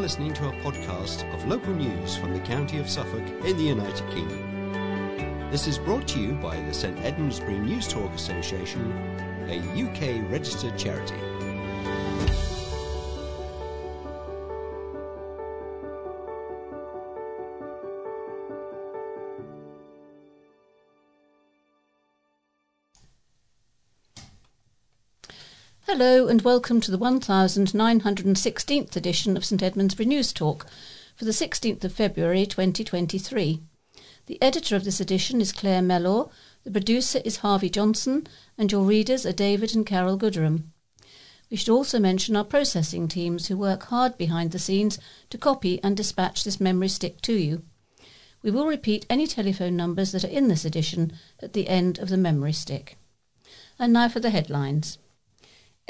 Listening to a podcast of local news from the county of Suffolk in the United Kingdom. This is brought to you by the St Edmundsbury News Talk Association, a UK registered charity. Hello and welcome to the 1916th edition of St Edmundsbury News Talk for the 16th of February 2023. The editor of this edition is Claire Mellor, the producer is Harvey Johnson, and your readers are David and Carol Gooderham. We should also mention our processing teams who work hard behind the scenes to copy and dispatch this memory stick to you. We will repeat any telephone numbers that are in this edition at the end of the memory stick. And now for the headlines.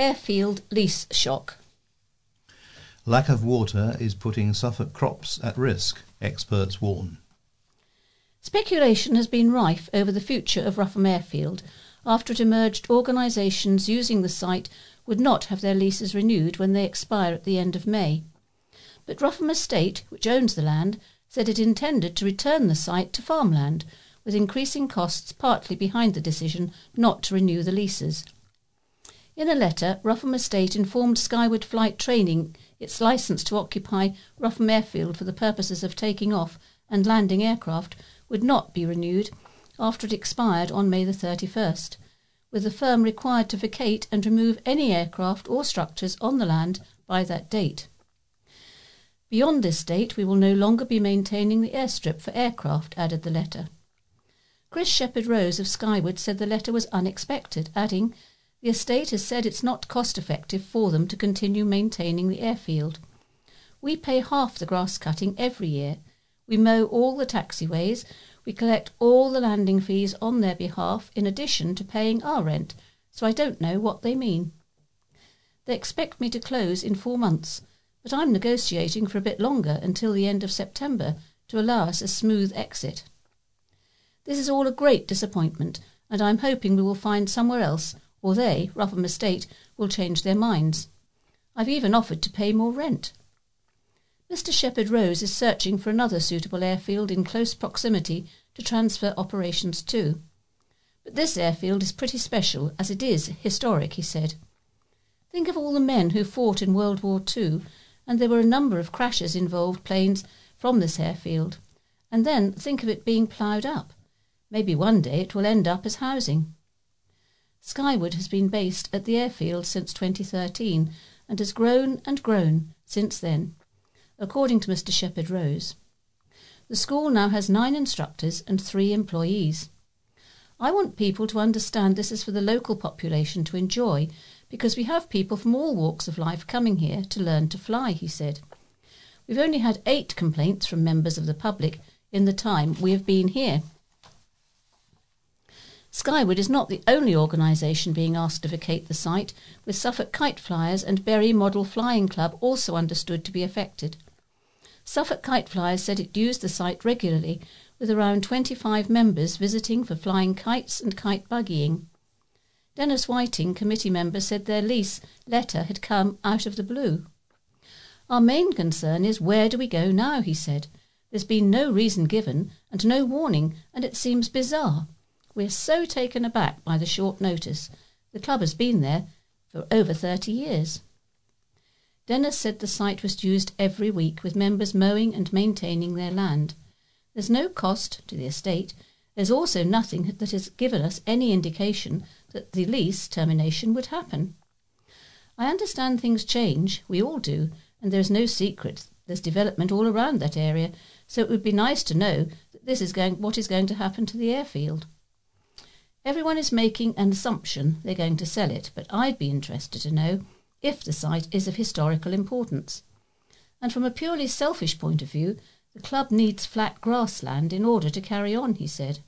Airfield lease shock. Lack of water is putting Suffolk crops at risk, experts warn. Speculation has been rife over the future of Rougham Airfield after it emerged organisations using the site would not have their leases renewed when they expire at the end of May. But Rougham Estate, which owns the land, said it intended to return the site to farmland, with increasing costs partly behind the decision not to renew the leases. In a letter, Rougham Estate informed Skyward Flight Training its licence to occupy Rougham Airfield for the purposes of taking off and landing aircraft would not be renewed after it expired on May the 31st, with the firm required to vacate and remove any aircraft or structures on the land by that date. Beyond this date, we will no longer be maintaining the airstrip for aircraft, added the letter. Chris Shepherd Rose of Skyward said the letter was unexpected, adding, The estate has said it's not cost effective for them to continue maintaining the airfield. We pay half the grass cutting every year, we mow all the taxiways. We collect all the landing fees on their behalf in addition to paying our rent, so I don't know what they mean. They expect me to close in four months, but I'm negotiating for a bit longer until the end of September to allow us a smooth exit. This is all a great disappointment, and I'm hoping we will find somewhere else, or they, Rougham Estate, will change their minds. I've even offered to pay more rent. Mr. Shepherd Rose is searching for another suitable airfield in close proximity to transfer operations to. But this airfield is pretty special, as it is historic, he said. Think of all the men who fought in World War II, and there were a number of crashes involved planes from this airfield. And then think of it being ploughed up. Maybe one day it will end up as housing. Skyward has been based at the airfield since 2013 and has grown and grown since then according to Mr. Shepherd Rose. The school now has nine instructors and three employees. I want people to understand this is for the local population to enjoy because we have people from all walks of life coming here to learn to fly, he said. We've only had eight complaints from members of the public in the time we have been here. Skyward is not the only organisation being asked to vacate the site, with Suffolk Kite Flyers and Bury Model Flying Club also understood to be affected. Suffolk Kite Flyers said it used the site regularly, with around 25 members visiting for flying kites and kite buggying. Dennis Whiting, committee member, said their lease letter had come out of the blue. Our main concern is where do we go now, he said. There's been no reason given and no warning, and it seems bizarre. We're so taken aback by the short notice. The club has been there for over 30 years. Dennis said the site was used every week, with members mowing and maintaining their land. There's no cost to the estate. There's also nothing that has given us any indication that the lease termination would happen. I understand things change, we all do, and there's no secret there's development all around that area, so it would be nice to know that this is going what is going to happen to the airfield. Everyone is making an assumption they're going to sell it, but I'd be interested to know if the site is of historical importance. And from a purely selfish point of view, the club needs flat grassland in order to carry on, he said.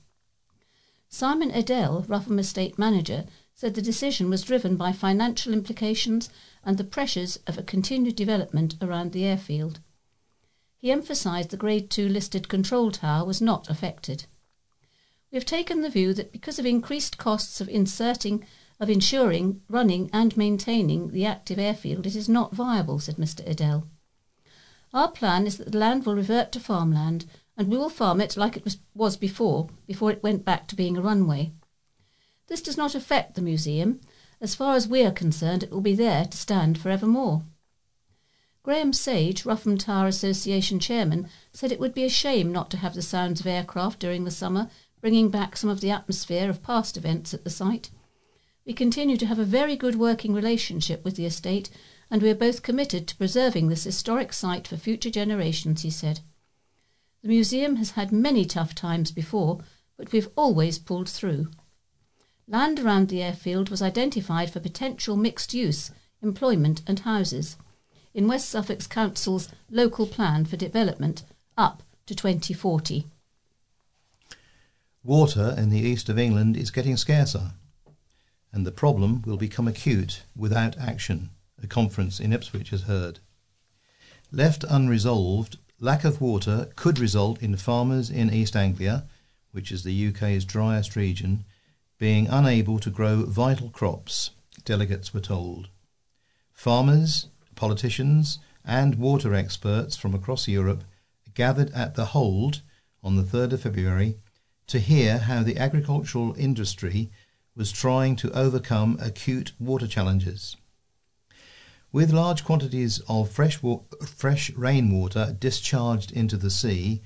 Simon Edel, Rougham Estate manager, said the decision was driven by financial implications and the pressures of a continued development around the airfield. He emphasised the Grade 2 listed control tower was not affected. We have taken the view that because of increased costs of inserting of insuring, running, and maintaining the active airfield, it is not viable, said Mr. Edel. Our plan is that the land will revert to farmland and we will farm it like it was, before, before it went back to being a runway. This does not affect the museum. As far as we are concerned, it will be there to stand forevermore. Graham Sage, Rougham Tower Association chairman, said it would be a shame not to have the sounds of aircraft during the summer, bringing back some of the atmosphere of past events at the site. We continue to have a very good working relationship with the estate, and we are both committed to preserving this historic site for future generations, he said. The museum has had many tough times before, but we've always pulled through. Land around the airfield was identified for potential mixed use, employment, and houses in West Suffolk Council's local plan for development up to 2040. Water in the east of England is getting scarcer, and the problem will become acute without action, a conference in Ipswich has heard. Left unresolved, Lack of water could result in farmers in East Anglia, which is the UK's driest region, being unable to grow vital crops, delegates were told. Farmers, politicians, and water experts from across Europe gathered at the Hold on the 3rd of February to hear how the agricultural industry was trying to overcome acute water challenges. With large quantities of fresh, wa- fresh rainwater discharged into the sea,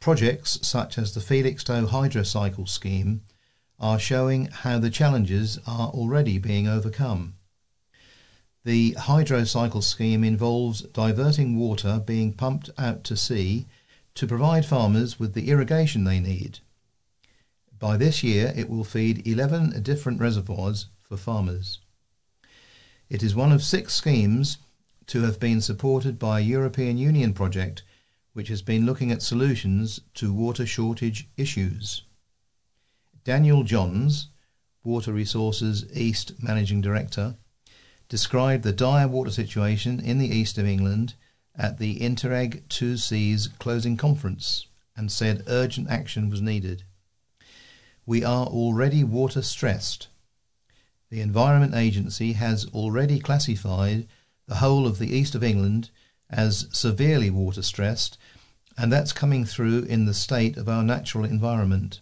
projects such as the Felixstowe Hydrocycle Scheme are showing how the challenges are already being overcome. The hydrocycle scheme involves diverting water being pumped out to sea to provide farmers with the irrigation they need. By this year, it will feed 11 different reservoirs for farmers. It is one of six schemes to have been supported by a European Union project which has been looking at solutions to water shortage issues. Daniel Johns, Water Resources East Managing Director, described the dire water situation in the east of England at the Interreg Two Seas closing conference and said urgent action was needed. We are already water stressed the Environment Agency has already classified the whole of the east of England as severely water stressed, and that's coming through in the state of our natural environment.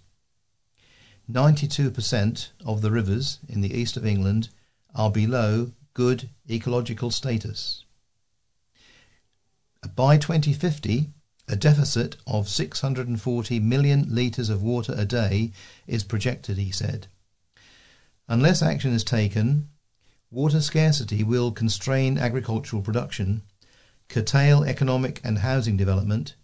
92% of the rivers in the east of England are below good ecological status. By 2050, a deficit of 640 million litres of water a day is projected, he said. Unless action is taken, water scarcity will constrain agricultural production, curtail economic and housing development,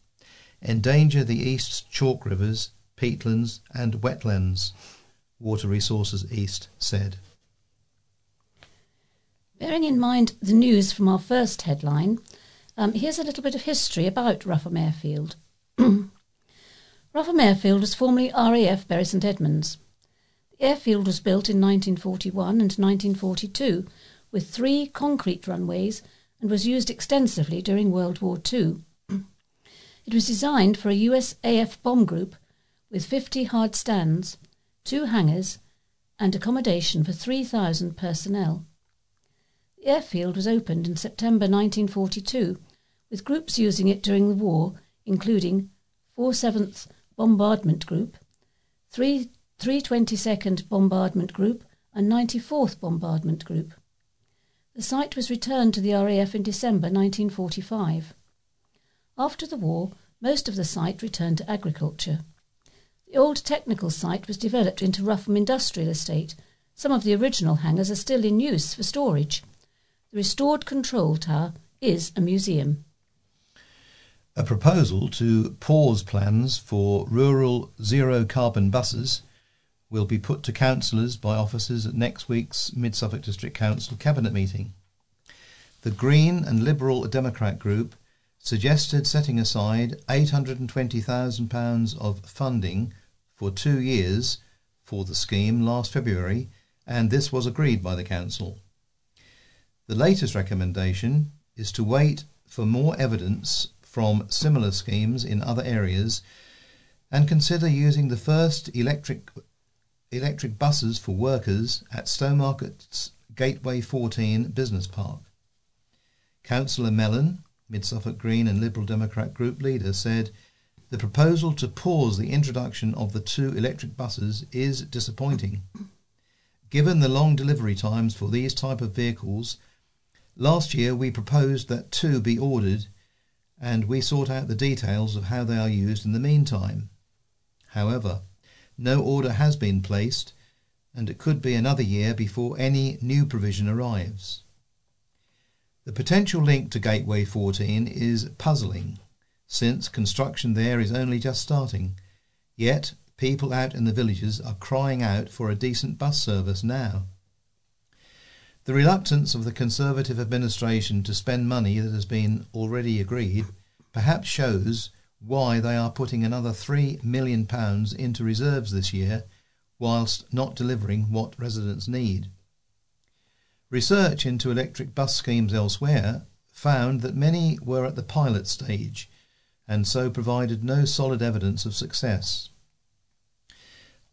endanger the East's chalk rivers, peatlands, and wetlands, Water Resources East said. Bearing in mind the news from our first headline, um, here's a little bit of history about Rougham Airfield. Rougham Airfield was formerly RAF Bury St Edmunds The airfield was built in 1941 and 1942 with three concrete runways and was used extensively during World War II. it was designed for a US AF bomb group with 50 hard stands, two hangars, and accommodation for 3,000 personnel. The airfield was opened in September 1942, with groups using it during the war, including 47th Bombardment Group, 3 322nd Bombardment Group, and 94th Bombardment Group. The site was returned to the RAF in December 1945. After the war, most of the site returned to agriculture. The old technical site was developed into Rougham Industrial Estate. Some of the original hangars are still in use for storage. The restored control tower is a museum. A proposal to pause plans for rural zero carbon buses will be put to councillors by officers at next week's Mid Suffolk District Council Cabinet meeting. The Green and Liberal Democrat group suggested setting aside £820,000 of funding for two years for the scheme last February, and this was agreed by the Council. The latest recommendation is to wait for more evidence from similar schemes in other areas and consider using the first electric electric buses for workers at Stowmarket's Gateway 14 Business Park. Councillor Mellen, Mid Suffolk Green and Liberal Democrat group leader, said the proposal to pause the introduction of the two electric buses is disappointing. Given the long delivery times for these type of vehicles, last year we proposed that two be ordered and we sort out the details of how they are used in the meantime. However, no order has been placed and it could be another year before any new provision arrives. The potential link to Gateway 14 is puzzling since construction there is only just starting. Yet, people out in the villages are crying out for a decent bus service now. The reluctance of the Conservative administration to spend money that has been already agreed perhaps shows why they are putting another £3 million into reserves this year whilst not delivering what residents need. Research into electric bus schemes elsewhere found that many were at the pilot stage and so provided no solid evidence of success.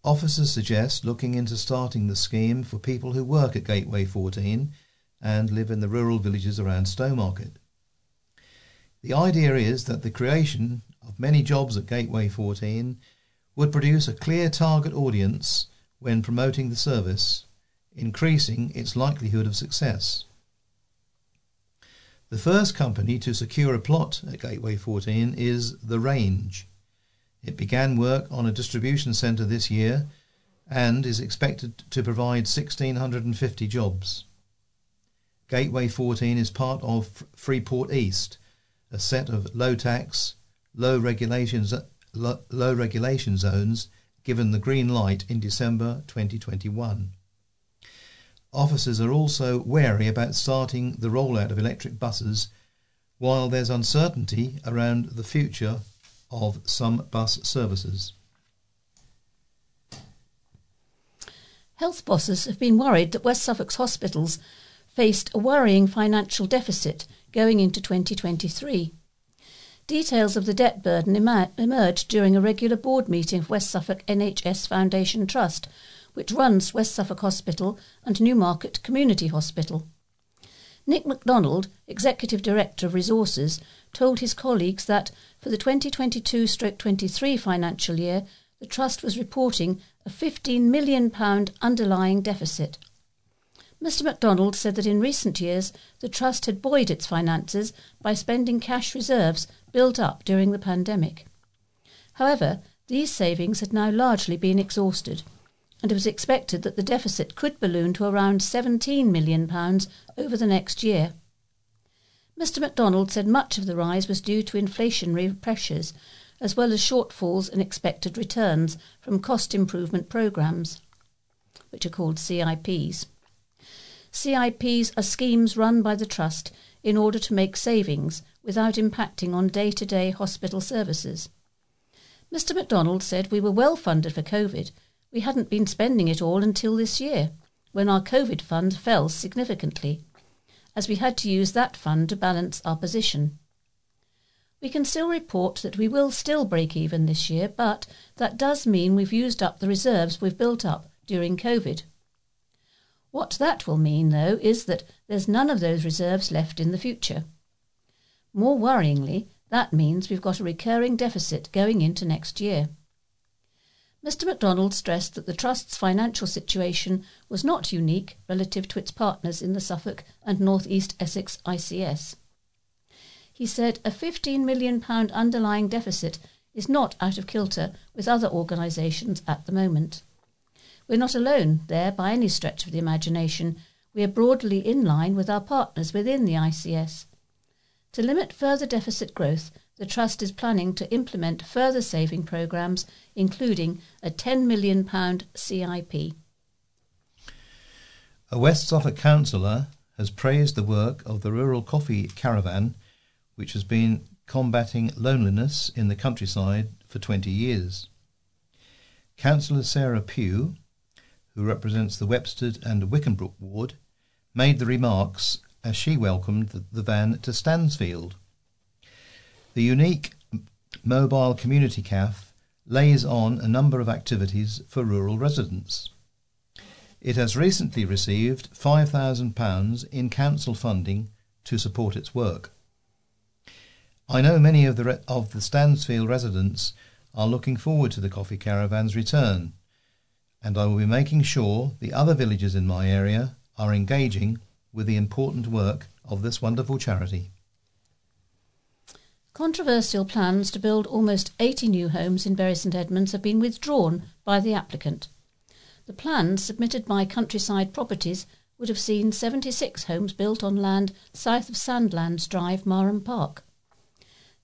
Officers suggest looking into starting the scheme for people who work at Gateway 14 and live in the rural villages around Stowmarket. The idea is that the creation of many jobs at Gateway 14 would produce a clear target audience when promoting the service, increasing its likelihood of success. The first company to secure a plot at Gateway 14 is The Range. It began work on a distribution centre this year and is expected to provide 1,650 jobs. Gateway 14 is part of Freeport East, a set of low tax, low regulations, low regulation zones given the green light in December 2021. Officers are also wary about starting the rollout of electric buses while there's uncertainty around the future of some bus services. Health bosses have been worried that West Suffolk's hospitals faced a worrying financial deficit going into 2023. Details of the debt burden emerged during a regular board meeting of West Suffolk NHS Foundation Trust, which runs West Suffolk Hospital and Newmarket Community Hospital. Nick MacDonald, Executive Director of Resources, told his colleagues that for the 2022 23 financial year, the Trust was reporting a £15 million underlying deficit. Mr. MacDonald said that in recent years the Trust had buoyed its finances by spending cash reserves built up during the pandemic. However, these savings had now largely been exhausted and it was expected that the deficit could balloon to around £17 million over the next year. Mr. MacDonald said much of the rise was due to inflationary pressures, as well as shortfalls in expected returns from cost improvement programmes, which are called CIPs. CIPs are schemes run by the Trust in order to make savings without impacting on day to day hospital services. Mr. MacDonald said we were well funded for COVID we hadn't been spending it all until this year, when our COVID fund fell significantly, as we had to use that fund to balance our position. We can still report that we will still break even this year, but that does mean we've used up the reserves we've built up during COVID. What that will mean, though, is that there's none of those reserves left in the future. More worryingly, that means we've got a recurring deficit going into next year. Mr. MacDonald stressed that the Trust's financial situation was not unique relative to its partners in the Suffolk and North East Essex ICS. He said a £15 million underlying deficit is not out of kilter with other organisations at the moment. We're not alone there by any stretch of the imagination. We are broadly in line with our partners within the ICS. To limit further deficit growth, the Trust is planning to implement further saving programmes, including a £10 million CIP. A West Suffolk councillor has praised the work of the Rural Coffee Caravan, which has been combating loneliness in the countryside for 20 years. Councillor Sarah Pugh, who represents the Whepstead and Wickhambrook ward, made the remarks as she welcomed the van to Stansfield. The unique mobile community CAF lays on a number of activities for rural residents. It has recently received £5,000 in council funding to support its work. I know many of the, re- of the Stansfield residents are looking forward to the coffee caravan's return, and I will be making sure the other villages in my area are engaging with the important work of this wonderful charity. Controversial plans to build almost 80 new homes in Bury St Edmunds have been withdrawn by the applicant. The plans submitted by Countryside Properties would have seen 76 homes built on land south of Sandlands Drive, Marham Park.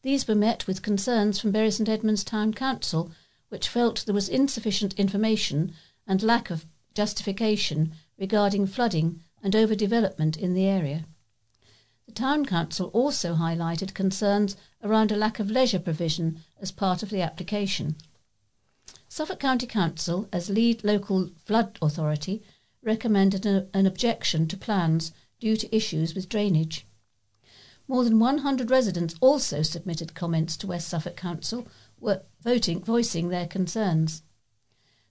These were met with concerns from Bury St Edmunds Town Council, which felt there was insufficient information and lack of justification regarding flooding and overdevelopment in the area. The Town Council also highlighted concerns around a lack of leisure provision as part of the application. Suffolk County Council, as lead local flood authority, recommended a, an objection to plans due to issues with drainage. More than 100 residents also submitted comments to West Suffolk Council, voting, voicing their concerns.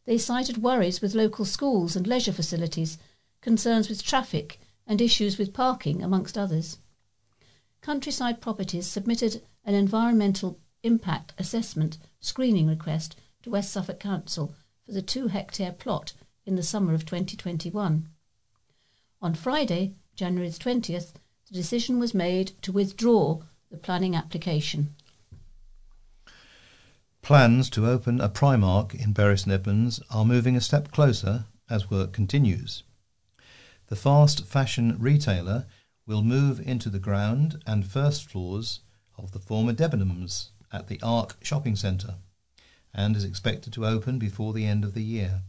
They cited worries with local schools and leisure facilities, concerns with traffic, and issues with parking, amongst others. Countryside Properties submitted an environmental impact assessment screening request to West Suffolk Council for the two hectare plot in the summer of 2021. On Friday, January 20th, the decision was made to withdraw the planning application. Plans to open a Primark in Bury St Edmunds are moving a step closer as work continues. The fast fashion retailer will move into the ground and first floors of the former Debenhams at the Ark Shopping Centre and is expected to open before the end of the year.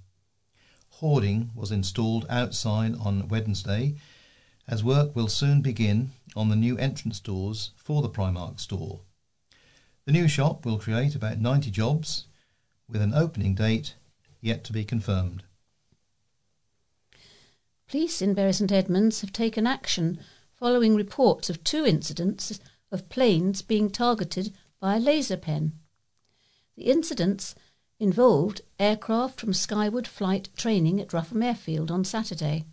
Hoarding was installed outside on Wednesday as work will soon begin on the new entrance doors for the Primark store. The new shop will create about 90 jobs with an opening date yet to be confirmed. Police in Bury St Edmunds have taken action following reports of two incidents of planes being targeted by a laser pen. The incidents involved aircraft from Skyward flight training at Rougham Airfield on Saturday.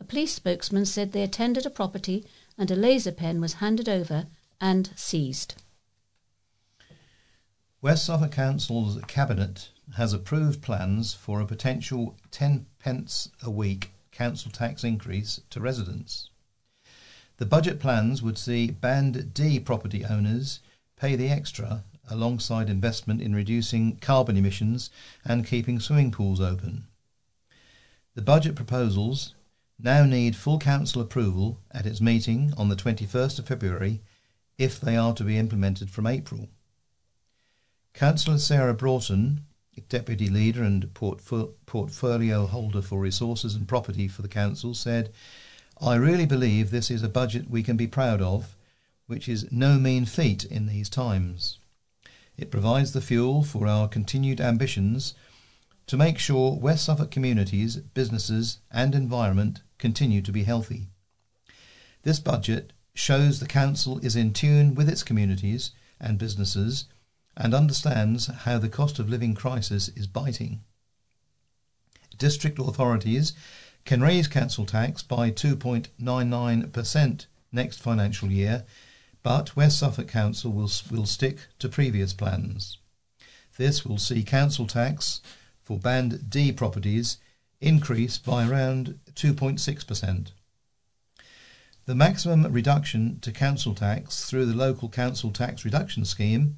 A police spokesman said they attended a property and a laser pen was handed over and seized. West Suffolk Council's Cabinet has approved plans for a potential 10 pence a week council tax increase to residents. The budget plans would see Band D property owners pay the extra alongside investment in reducing carbon emissions and keeping swimming pools open. The budget proposals now need full council approval at its meeting on the 21st of February if they are to be implemented from April. Councillor Sarah Broughton, Deputy Leader and Portfolio Holder for Resources and Property for the Council, said, I really believe this is a budget we can be proud of, which is no mean feat in these times. It provides the fuel for our continued ambitions to make sure West Suffolk communities, businesses, and environment continue to be healthy. This budget shows the Council is in tune with its communities and businesses and understands how the cost of living crisis is biting. District authorities can raise council tax by 2.99% next financial year, but West Suffolk Council will, will stick to previous plans. This will see council tax for Band D properties increase by around 2.6%. The maximum reduction to council tax through the local council tax reduction scheme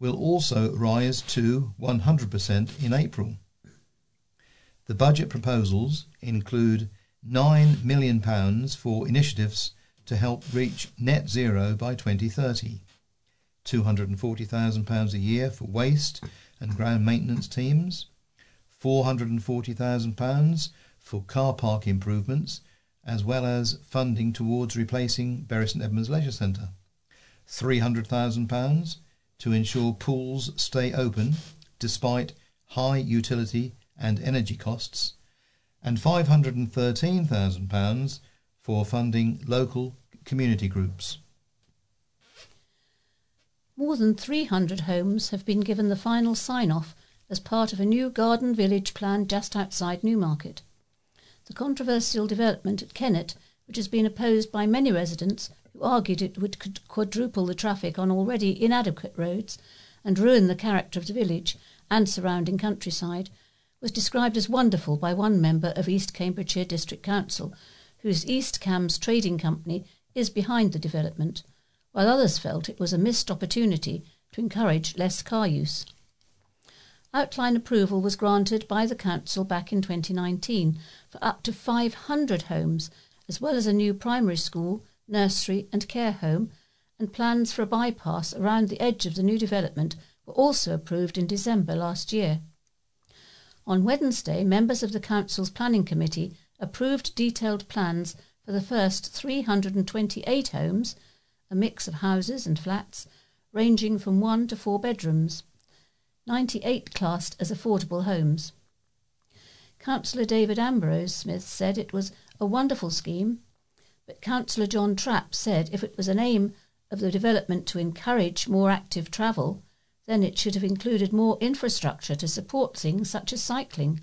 will also rise to 100% in April. The budget proposals include £9 million for initiatives to help reach net zero by 2030, £240,000 a year for waste and ground maintenance teams, £440,000 for car park improvements, as well as funding towards replacing Bury St Edmunds Leisure Centre. £300,000 to ensure pools stay open despite high utility and energy costs, and £513,000 for funding local community groups. More than 300 homes have been given the final sign off as part of a new garden village plan just outside Newmarket. The controversial development at Kennett, which has been opposed by many residents who argued it would quadruple the traffic on already inadequate roads and ruin the character of the village and surrounding countryside, was described as wonderful by one member of East Cambridgeshire District Council, whose East Cambs Trading Company is behind the development, while others felt it was a missed opportunity to encourage less car use. Outline approval was granted by the Council back in 2019 for up to 500 homes, as well as a new primary school, nursery, and care home, and plans for a bypass around the edge of the new development were also approved in December last year. On Wednesday, members of the Council's Planning Committee approved detailed plans for the first 328 homes, a mix of houses and flats, ranging from one to four bedrooms. 98 classed as affordable homes. Councillor David Ambrose Smith said it was a wonderful scheme, but Councillor John Trapp said if it was an aim of the development to encourage more active travel, then it should have included more infrastructure to support things such as cycling.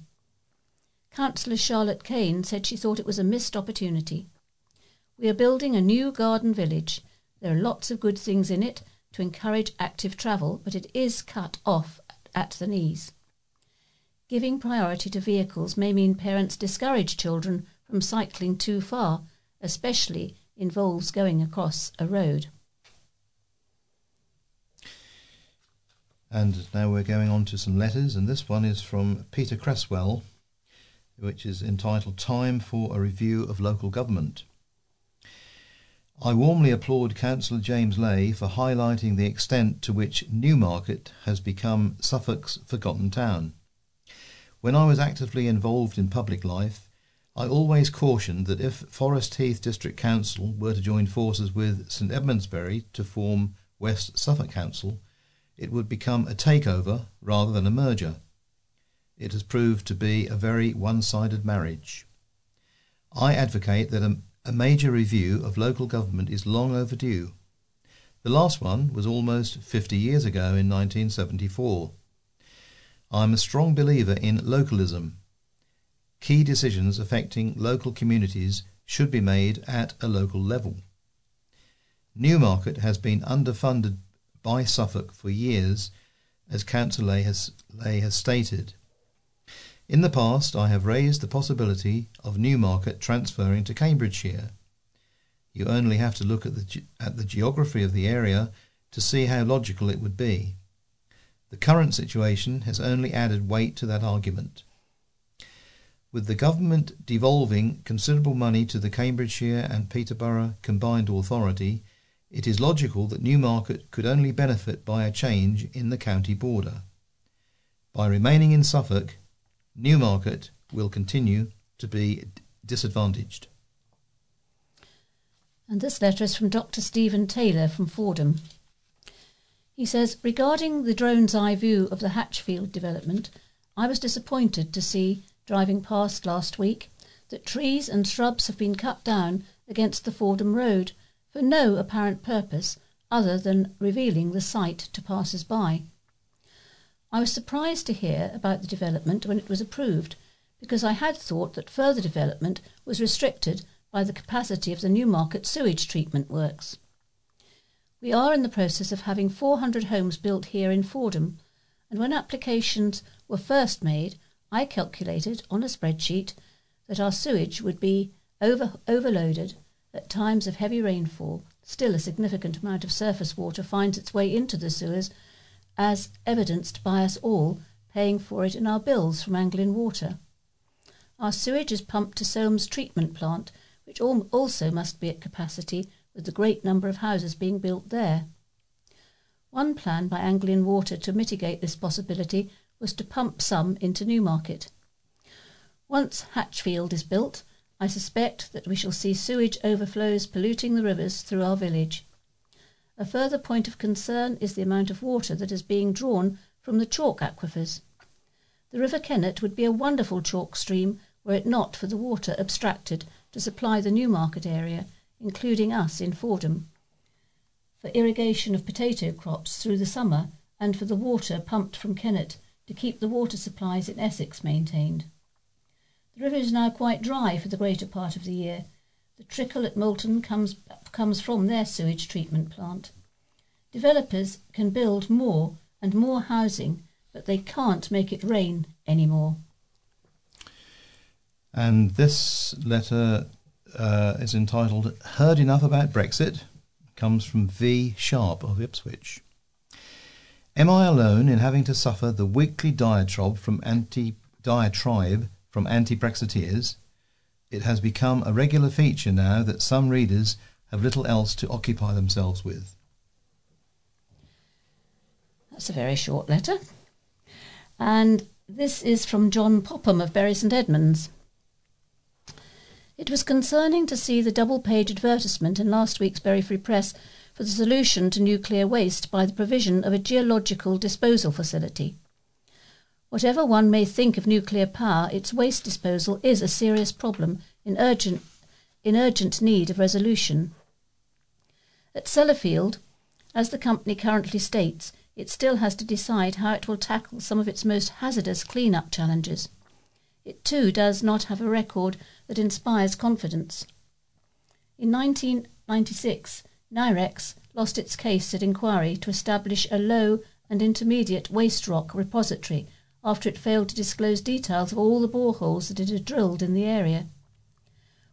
Councillor Charlotte Cane said she thought it was a missed opportunity. We are building a new garden village. There are lots of good things in it to encourage active travel, but it is cut off at the knees. Giving priority to vehicles may mean parents discourage children from cycling too far, especially involves going across a road. And now we're going on to some letters, and this one is from Peter Cresswell, which is entitled Time for a Review of Local Government. I warmly applaud Councillor James Ley for highlighting the extent to which Newmarket has become Suffolk's forgotten town. When I was actively involved in public life, I always cautioned that if Forest Heath District Council were to join forces with St Edmundsbury to form West Suffolk Council, it would become a takeover rather than a merger. It has proved to be a very one sided marriage. I advocate that a a major review of local government is long overdue. The last one was almost 50 years ago in 1974. I am a strong believer in localism. Key decisions affecting local communities should be made at a local level. Newmarket has been underfunded by Suffolk for years, as Councillor Ley has, Ley has stated. In the past, I have raised the possibility of Newmarket transferring to Cambridgeshire. You only have to look at the, at the geography of the area to see how logical it would be. The current situation has only added weight to that argument. With the government devolving considerable money to the Cambridgeshire and Peterborough Combined Authority, it is logical that Newmarket could only benefit by a change in the county border. By remaining in Suffolk, Newmarket will continue to be disadvantaged. And this letter is from Dr. Stephen Taylor from Fordham. He says, regarding the drone's eye view of the Hatchfield development, I was disappointed to see, driving past last week, that trees and shrubs have been cut down against the Fordham Road for no apparent purpose other than revealing the site to passers by. I was surprised to hear about the development when it was approved, because I had thought that further development was restricted by the capacity of the Newmarket sewage treatment works. We are in the process of having 400 homes built here in Fordham, and when applications were first made, I calculated on a spreadsheet that our sewage would be over, overloaded at times of heavy rainfall. Still, a significant amount of surface water finds its way into the sewers as evidenced by us all paying for it in our bills from Anglian Water. Our sewage is pumped to Soham treatment plant, which also must be at capacity with the great number of houses being built there. One plan by Anglian Water to mitigate this possibility was to pump some into Newmarket. Once Hatchfield is built, I suspect that we shall see sewage overflows polluting the rivers through our village. A further point of concern is the amount of water that is being drawn from the chalk aquifers. The River Kennet would be a wonderful chalk stream were it not for the water abstracted to supply the Newmarket area, including us in Fordham, for irrigation of potato crops through the summer and for the water pumped from Kennet to keep the water supplies in Essex maintained. The river is now quite dry for the greater part of the year, The trickle at Moulton comes, comes from their sewage treatment plant. Developers can build more and more housing, but they can't make it rain anymore. And this letter uh, is entitled Heard Enough About Brexit? comes from V. Sharp of Ipswich. Am I alone in having to suffer the weekly diatribe from anti diatribe from anti-Brexiteers? It has become a regular feature now that some readers have little else to occupy themselves with. That's a very short letter. And this is from John Popham of Bury St Edmunds. It was concerning to see the double page advertisement in last week's Bury Free Press for the solution to nuclear waste by the provision of a geological disposal facility. Whatever one may think of nuclear power, its waste disposal is a serious problem in urgent, in urgent need of resolution. At Sellafield, as the company currently states, it still has to decide how it will tackle some of its most hazardous clean-up challenges. It too does not have a record that inspires confidence. In 1996, NIREX lost its case at inquiry to establish a low and intermediate waste rock repository after it failed to disclose details of all the boreholes that it had drilled in the area.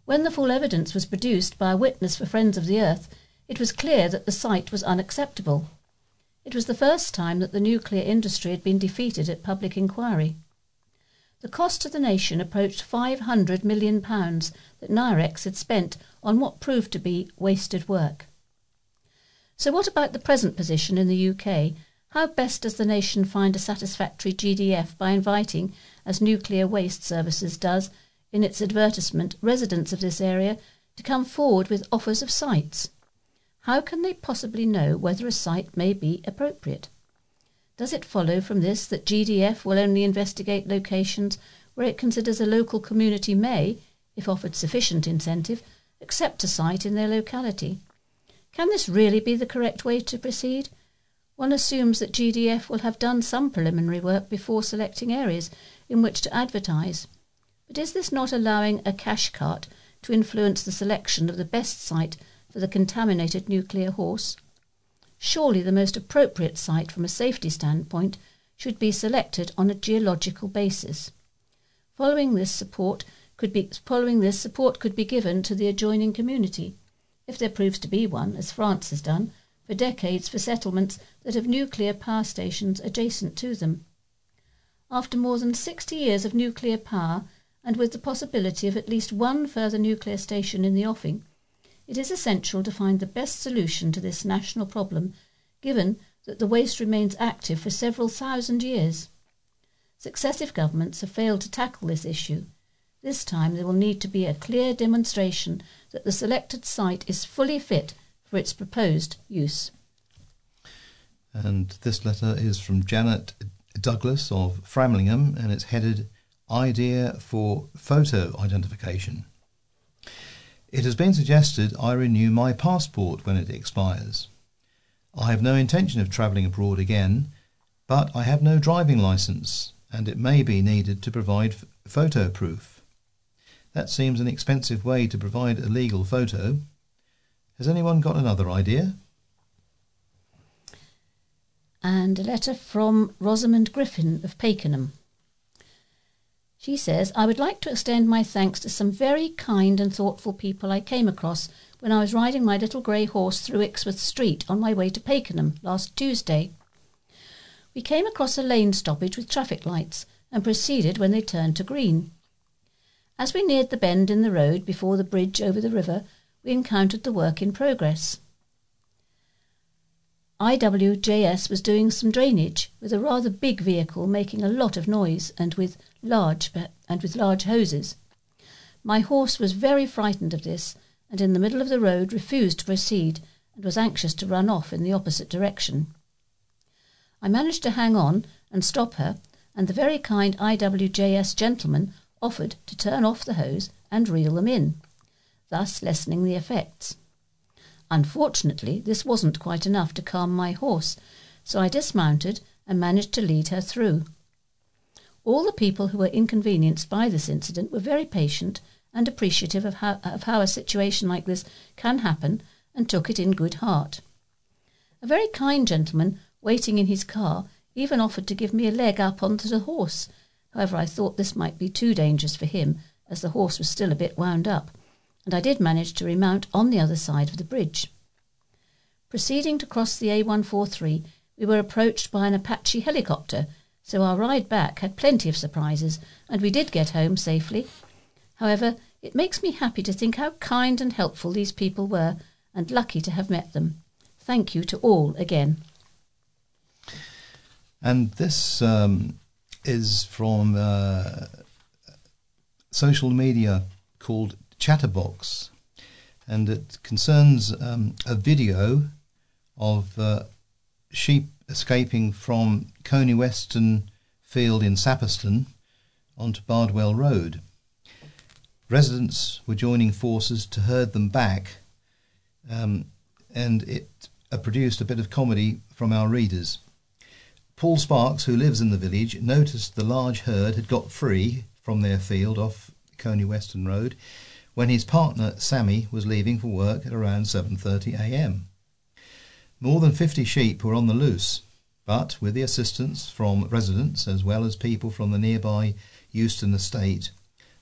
When the full evidence was produced by a witness for Friends of the Earth, it was clear that the site was unacceptable. It was the first time that the nuclear industry had been defeated at public inquiry. The cost to the nation approached £500 million that NIREX had spent on what proved to be wasted work. So, what about the present position in the UK? How best does the nation find a satisfactory GDF by inviting, as Nuclear Waste Services does in its advertisement, residents of this area to come forward with offers of sites? How can they possibly know whether a site may be appropriate? Does it follow from this that GDF will only investigate locations where it considers a local community may, if offered sufficient incentive, accept a site in their locality? Can this really be the correct way to proceed? One assumes that GDF will have done some preliminary work before selecting areas in which to advertise. But is this not allowing a cash cart to influence the selection of the best site for the contaminated nuclear horse? surely the most appropriate site from a safety standpoint should be selected on a geological basis. Following this support could be following this support could be given to the adjoining community, if there proves to be one, as France has done for decades for settlements that have nuclear power stations adjacent to them. After more than 60 years of nuclear power, and with the possibility of at least one further nuclear station in the offing, it is essential to find the best solution to this national problem, given that the waste remains active for several thousand years. Successive governments have failed to tackle this issue. This time there will need to be a clear demonstration that the selected site is fully fit for its proposed use. And this letter is from Janet Douglas of Framlingham and it's headed Idea for Photo Identification. It has been suggested I renew my passport when it expires. I have no intention of travelling abroad again, but I have no driving licence, and it may be needed to provide photo proof. That seems an expensive way to provide a legal photo. Has anyone got another idea? And a letter from Rosamond Griffin of Pakenham. She says, I would like to extend my thanks to some very kind and thoughtful people I came across when I was riding my little grey horse through Ixworth Street on my way to Pakenham last Tuesday. We came across a lane stoppage with traffic lights and proceeded when they turned to green. As we neared the bend in the road before the bridge over the river, we encountered the work in progress. IWJS was doing some drainage with a rather big vehicle making a lot of noise and with large and with large hoses. My horse was very frightened of this and in the middle of the road refused to proceed and was anxious to run off in the opposite direction. I managed to hang on and stop her, and the very kind IWJS gentleman offered to turn off the hose and reel them in, thus lessening the effects. Unfortunately, this wasn't quite enough to calm my horse, so I dismounted and managed to lead her through. All the people who were inconvenienced by this incident were very patient and appreciative of how, of how a situation like this can happen and took it in good heart. A very kind gentleman waiting in his car even offered to give me a leg up onto the horse. However, I thought this might be too dangerous for him, as the horse was still a bit wound up, and I did manage to remount on the other side of the bridge. Proceeding to cross the A143, we were approached by an Apache helicopter, so our ride back had plenty of surprises, and we did get home safely. However, it makes me happy to think how kind and helpful these people were, and lucky to have met them. Thank you to all again. And this um, is from uh, social media called Chatterbox, and it concerns um, a video of uh, sheep escaping from Coney Weston Field in Sapiston onto Bardwell Road. Residents were joining forces to herd them back, um, and it uh, produced a bit of comedy from our readers. Paul Sparks, who lives in the village, noticed the large herd had got free from their field off Coney Weston Road when his partner Sammy was leaving for work at around 7:30 a.m. More than 50 sheep were on the loose, but with the assistance from residents as well as people from the nearby Euston estate,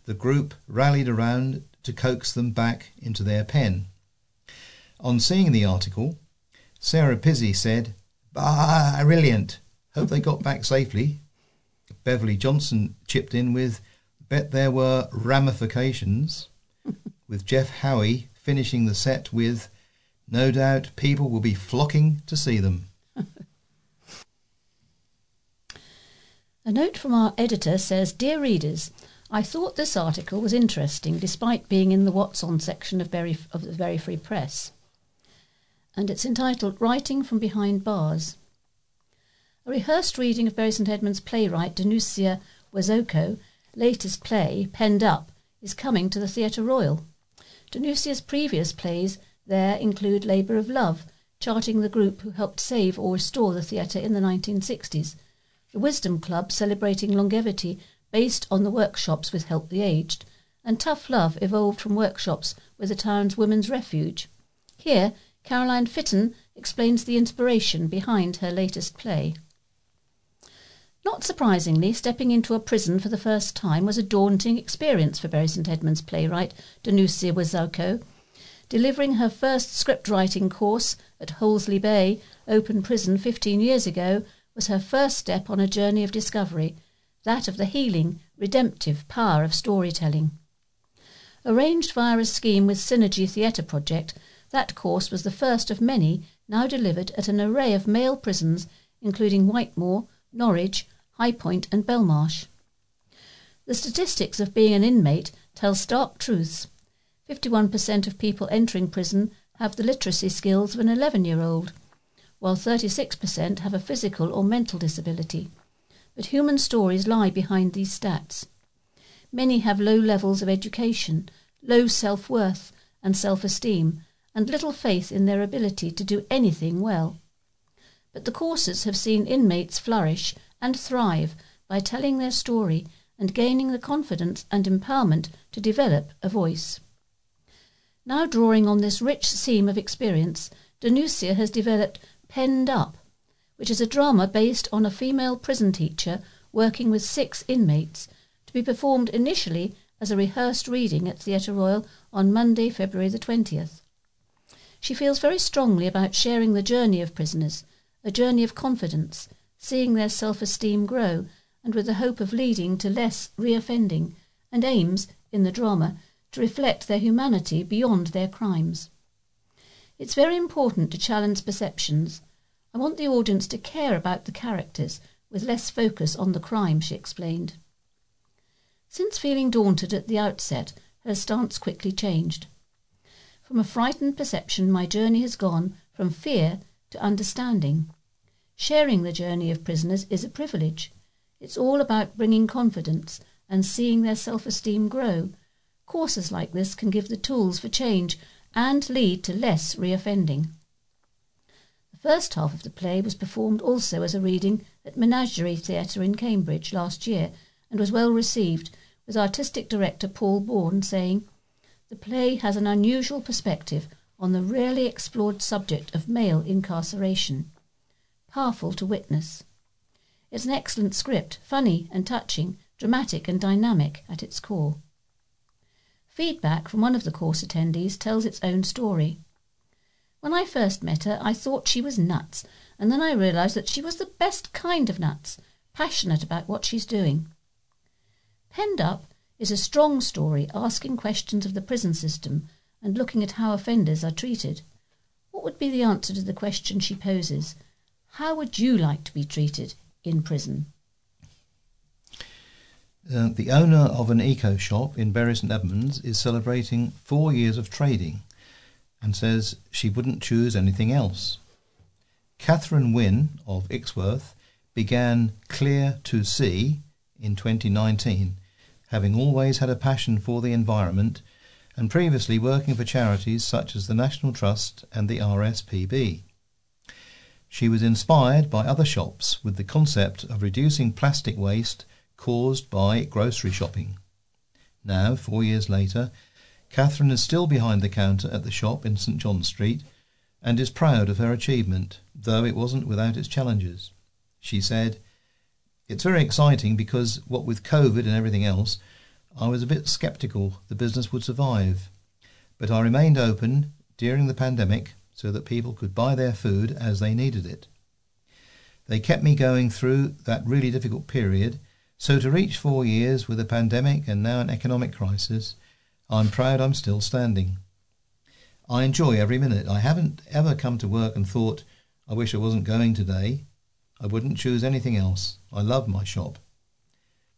the group rallied around to coax them back into their pen. On seeing the article, Sarah Pizzey said, "Bah, brilliant! Hope they got back safely." Beverly Johnson chipped in with, "Bet there were ramifications." With Jeff Howie finishing the set with, "No doubt people will be flocking to see them." A note from our editor says, Dear readers, I thought this article was interesting despite being in the What's On section of, Bury, of the Bury Free Press. And it's entitled Writing from Behind Bars. A rehearsed reading of Bury St Edmunds playwright Danusia Iwaszko latest play, Penned Up, is coming to the Theatre Royal. Danusia's previous plays there include Labour of Love, charting the group who helped save or restore the theatre in the 1960s, the Wisdom Club celebrating longevity based on the workshops with Help the Aged, and Tough Love evolved from workshops with the town's Women's Refuge. Here, Caroline Fitton explains the inspiration behind her latest play. Not surprisingly, stepping into a prison for the first time was a daunting experience for Bury St Edmunds playwright Danusia Iwaszko. Delivering her first script writing course at Hollesley Bay Open Prison 15 years ago was her first step on a journey of discovery, that of the healing, redemptive power of storytelling. Arranged via a scheme with Synergy Theatre Project, that course was the first of many now delivered at an array of male prisons, including Whitemoor, Norwich, High Point, and Belmarsh. The statistics of being an inmate tell stark truths. 51% of people entering prison have the literacy skills of an 11 year old, while 36% have a physical or mental disability. But human stories lie behind these stats. Many have low levels of education, low self worth and self esteem, and little faith in their ability to do anything well but the courses have seen inmates flourish and thrive by telling their story and gaining the confidence and empowerment to develop a voice. Now, drawing on this rich seam of experience, Danusia has developed Penned Up, which is a drama based on a female prison teacher working with six inmates, to be performed initially as a rehearsed reading at Theatre Royal on Monday, February the 20th. She feels very strongly about sharing the journey of prisoners a journey of confidence, seeing their self esteem grow, and with the hope of leading to less reoffending, and aims, in the drama, to reflect their humanity beyond their crimes. It's very important to challenge perceptions. I want the audience to care about the characters with less focus on the crime, she explained. Since feeling daunted at the outset, her stance quickly changed. From a frightened perception, my journey has gone from fear to understanding. Sharing the journey of prisoners is a privilege. It's all about bringing confidence and seeing their self esteem grow. Courses like this can give the tools for change and lead to less reoffending. The first half of the play was performed also as a reading at Menagerie Theatre in Cambridge last year and was well received, with artistic director Paul Bourne saying, The play has an unusual perspective on the rarely explored subject of male incarceration. Powerful to witness. It's an excellent script, funny and touching, dramatic and dynamic at its core. Feedback from one of the course attendees tells its own story. When I first met her, I thought she was nuts, and then I realised that she was the best kind of nuts, passionate about what she's doing. Penned Up is a strong story asking questions of the prison system and looking at how offenders are treated. What would be the answer to the question she poses? How would you like to be treated in prison? Uh, the owner of an eco shop in Bury St Edmunds is celebrating four years of trading and says she wouldn't choose anything else. Catherine Wynne of Ixworth began Clear to Sea in 2019, having always had a passion for the environment and previously working for charities such as the National Trust and the RSPB. She was inspired by other shops with the concept of reducing plastic waste caused by grocery shopping. Now, four years later, Catherine is still behind the counter at the shop in St John Street and is proud of her achievement, though it wasn't without its challenges. She said, It's very exciting because, what with COVID and everything else, I was a bit sceptical the business would survive. But I remained open during the pandemic so that people could buy their food as they needed it. They kept me going through that really difficult period, so to reach four years with a pandemic and now an economic crisis, I'm proud I'm still standing. I enjoy every minute. I haven't ever come to work and thought, I wish I wasn't going today. I wouldn't choose anything else. I love my shop.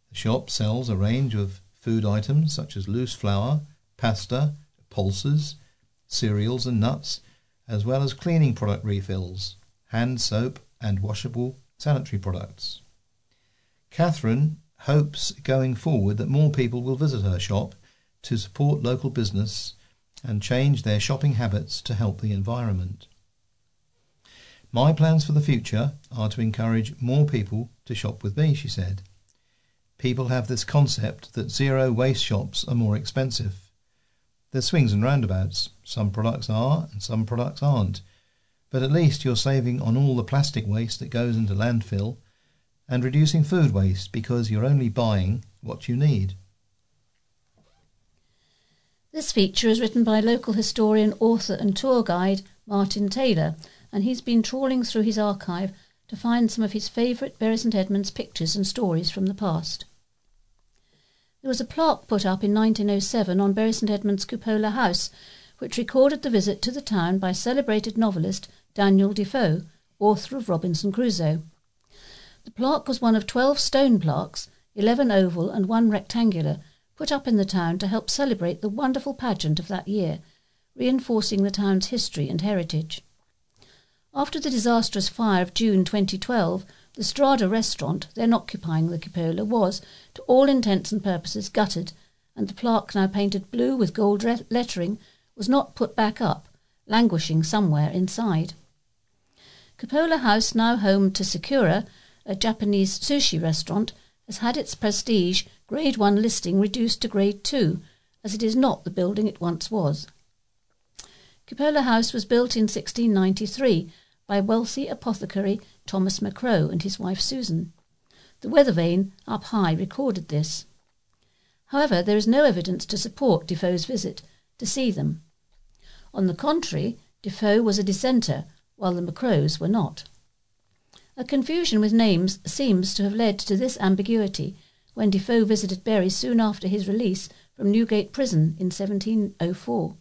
The shop sells a range of food items such as loose flour, pasta, pulses, cereals and nuts, as well as cleaning product refills, hand soap, and washable sanitary products. Catherine hopes going forward that more people will visit her shop to support local business and change their shopping habits to help the environment. My plans for the future are to encourage more people to shop with me, she said. People have this concept that zero waste shops are more expensive. There's swings and roundabouts. Some products are and some products aren't. But at least you're saving on all the plastic waste that goes into landfill and reducing food waste because you're only buying what you need. This feature is written by local historian, author, and tour guide Martin Taylor, and he's been trawling through his archive to find some of his favourite Bury St Edmunds pictures and stories from the past. There was a plaque put up in 1907 on Bury St Edmund's Cupola House, which recorded the visit to the town by celebrated novelist Daniel Defoe, author of Robinson Crusoe. The plaque was one of 12 stone plaques, 11 oval and one rectangular, put up in the town to help celebrate the wonderful pageant of that year, reinforcing the town's history and heritage. After the disastrous fire of June 2012, the Strada restaurant, then occupying the cupola, was, to all intents and purposes, gutted, and the plaque, now painted blue with gold lettering, was not put back up, languishing somewhere inside. Cupola House, now home to Sakura, a Japanese sushi restaurant, has had its prestige Grade 1 listing reduced to Grade 2, as it is not the building it once was. Cupola House was built in 1693 by wealthy apothecary Thomas Macro and his wife Susan. The weather vane up high recorded this. However, there is no evidence to support Defoe's visit to see them. On the contrary, Defoe was a dissenter, while the Macros were not. A confusion with names seems to have led to this ambiguity when Defoe visited Bury soon after his release from Newgate Prison in 1704.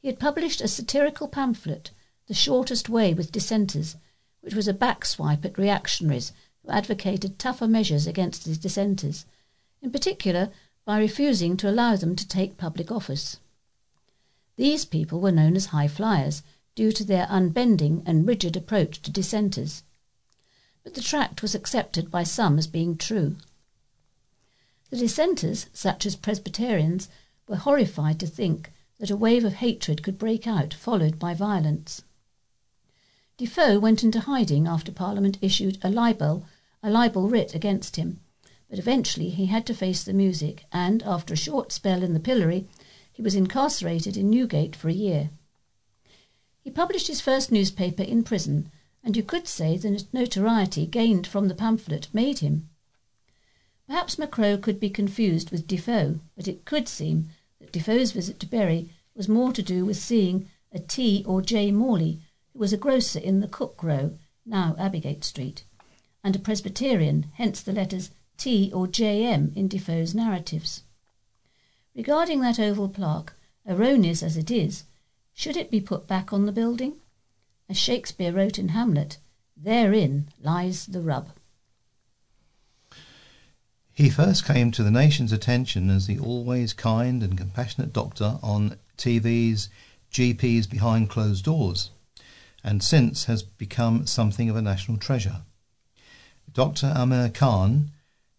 He had published a satirical pamphlet the shortest way with dissenters, which was a backswipe at reactionaries who advocated tougher measures against the dissenters, in particular by refusing to allow them to take public office. These people were known as high flyers due to their unbending and rigid approach to dissenters. But the tract was accepted by some as being true. The dissenters, such as Presbyterians, were horrified to think that a wave of hatred could break out, followed by violence. Defoe went into hiding after Parliament issued a libel, a libel writ against him, but eventually he had to face the music, and after a short spell in the pillory, he was incarcerated in Newgate for a year. He published his first newspaper in prison, and you could say the notoriety gained from the pamphlet made him. Perhaps Macro could be confused with Defoe, but it could seem that Defoe's visit to Bury was more to do with seeing a T or J Morley, was a grocer in the Cook Row, now Abbeygate Street, and a Presbyterian, hence the letters T or JM in Defoe's narratives. Regarding that oval plaque, erroneous as it is, should it be put back on the building? As Shakespeare wrote in Hamlet, therein lies the rub. He first came to the nation's attention as the always kind and compassionate doctor on TV's GPs Behind Closed Doors, and since has become something of a national treasure. Dr. Amir Khan,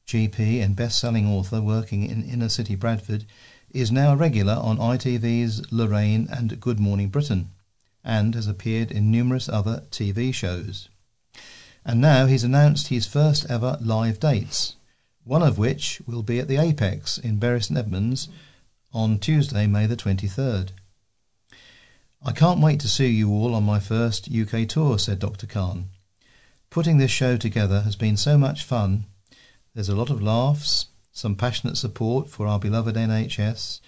GP and best-selling author working in inner city Bradford, is now a regular on ITV's Lorraine and Good Morning Britain, and has appeared in numerous other TV shows. And now he's announced his first ever live dates, one of which will be at the Apex in Bury St Edmunds on Tuesday, May the 23rd. I can't wait to see you all on my first UK tour, said Dr. Khan. Putting this show together has been so much fun. There's a lot of laughs, some passionate support for our beloved NHS,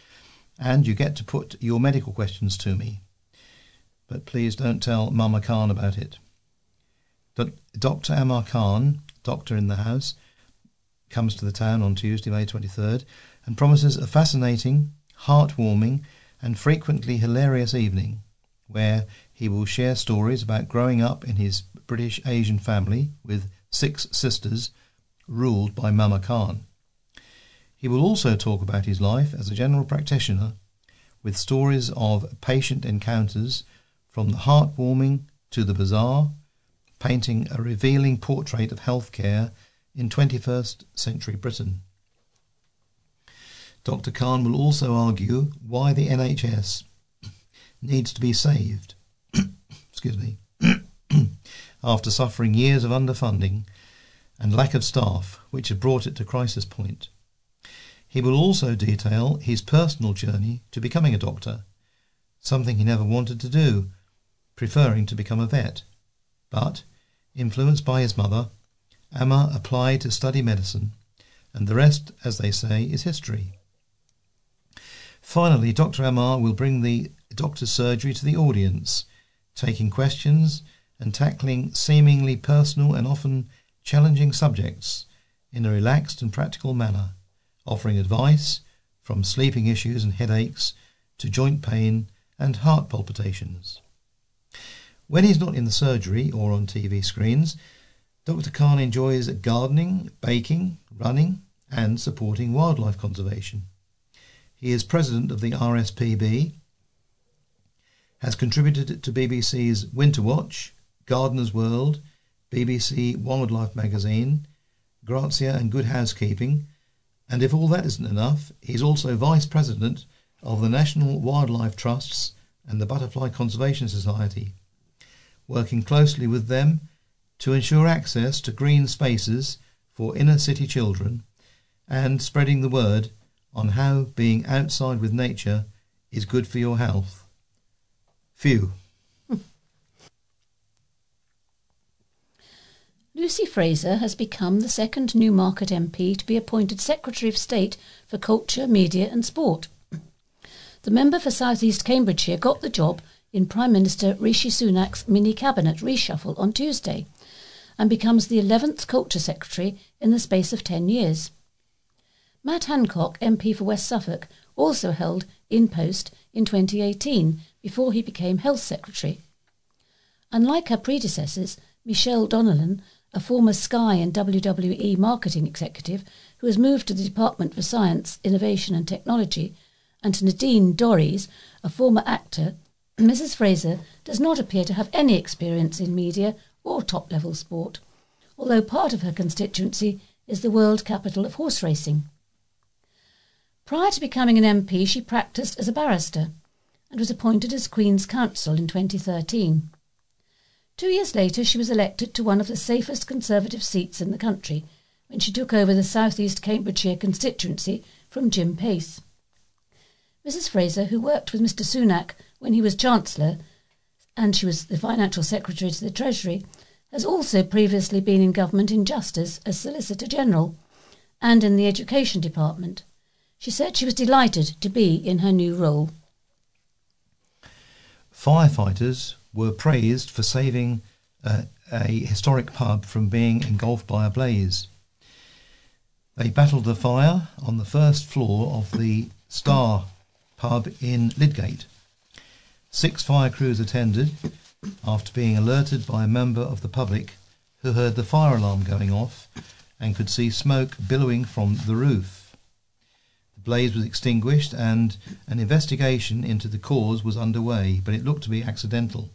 and you get to put your medical questions to me. But please don't tell Mama Khan about it. Dr. Amir Khan, doctor in the house, comes to the town on Tuesday, May 23rd, and promises a fascinating, heartwarming, and frequently hilarious evening where he will share stories about growing up in his British Asian family with six sisters ruled by Mama Khan. He will also talk about his life as a general practitioner with stories of patient encounters from the heartwarming to the bizarre, painting a revealing portrait of healthcare in 21st century Britain. Dr. Khan will also argue why the NHS needs to be saved. Excuse me. after suffering years of underfunding and lack of staff, which had brought it to crisis point. He will also detail his personal journey to becoming a doctor, something he never wanted to do, preferring to become a vet. But, influenced by his mother, Amma applied to study medicine, and the rest, as they say, is history. Finally, Dr. Amir will bring the doctor's surgery to the audience, taking questions and tackling seemingly personal and often challenging subjects in a relaxed and practical manner, offering advice from sleeping issues and headaches to joint pain and heart palpitations. When he's not in the surgery or on TV screens, Dr. Khan enjoys gardening, baking, running, and supporting wildlife conservation. He is president of the RSPB, has contributed to BBC's Winter Watch, Gardener's World, BBC Wildlife Magazine, Grazia and Good Housekeeping, and if all that isn't enough, he's also vice president of the National Wildlife Trusts and the Butterfly Conservation Society, working closely with them to ensure access to green spaces for inner city children and spreading the word on how being outside with nature is good for your health. Phew. Lucy Frazer has become the second Newmarket MP to be appointed Secretary of State for Culture, Media and Sport. The member for South East Cambridgeshire got the job in Prime Minister Rishi Sunak's mini cabinet reshuffle on Tuesday and becomes the 11th Culture Secretary in the space of 10 years. Matt Hancock, MP for West Suffolk, also held in post in 2018 before he became Health Secretary. Unlike her predecessors, Michelle Donelan, a former Sky and WWE marketing executive who has moved to the Department for Science, Innovation and Technology, and Nadine Dorries, a former actor, Mrs. Frazer does not appear to have any experience in media or top level sport, although part of her constituency is the world capital of horse racing. Prior to becoming an MP, she practised as a barrister and was appointed as Queen's Counsel in 2013. Two years later, she was elected to one of the safest Conservative seats in the country, when she took over the South East Cambridgeshire constituency from Jim Paice. Mrs. Frazer, who worked with Mr. Sunak when he was Chancellor, and she was the Financial Secretary to the Treasury, has also previously been in government in justice as Solicitor General and in the Education Department. She said she was delighted to be in her new role. Firefighters were praised for saving a, a historic pub from being engulfed by a blaze. They battled the fire on the first floor of the Star pub in Lidgate. Six fire crews attended after being alerted by a member of the public who heard the fire alarm going off and could see smoke billowing from the roof. Blaze was extinguished and an investigation into the cause was underway, but it looked to be accidental.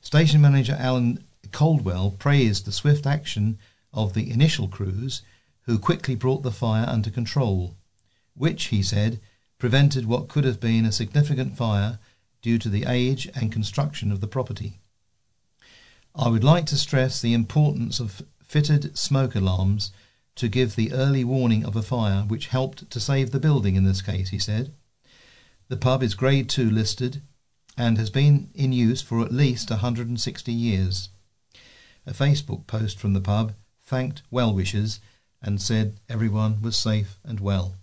Station manager Alan Coldwell praised the swift action of the initial crews who quickly brought the fire under control, which, he said, prevented what could have been a significant fire due to the age and construction of the property. I would like to stress the importance of fitted smoke alarms to give the early warning of a fire which helped to save the building in this case, he said. The pub is Grade 2 listed and has been in use for at least 160 years. A Facebook post from the pub thanked well wishers and said everyone was safe and well.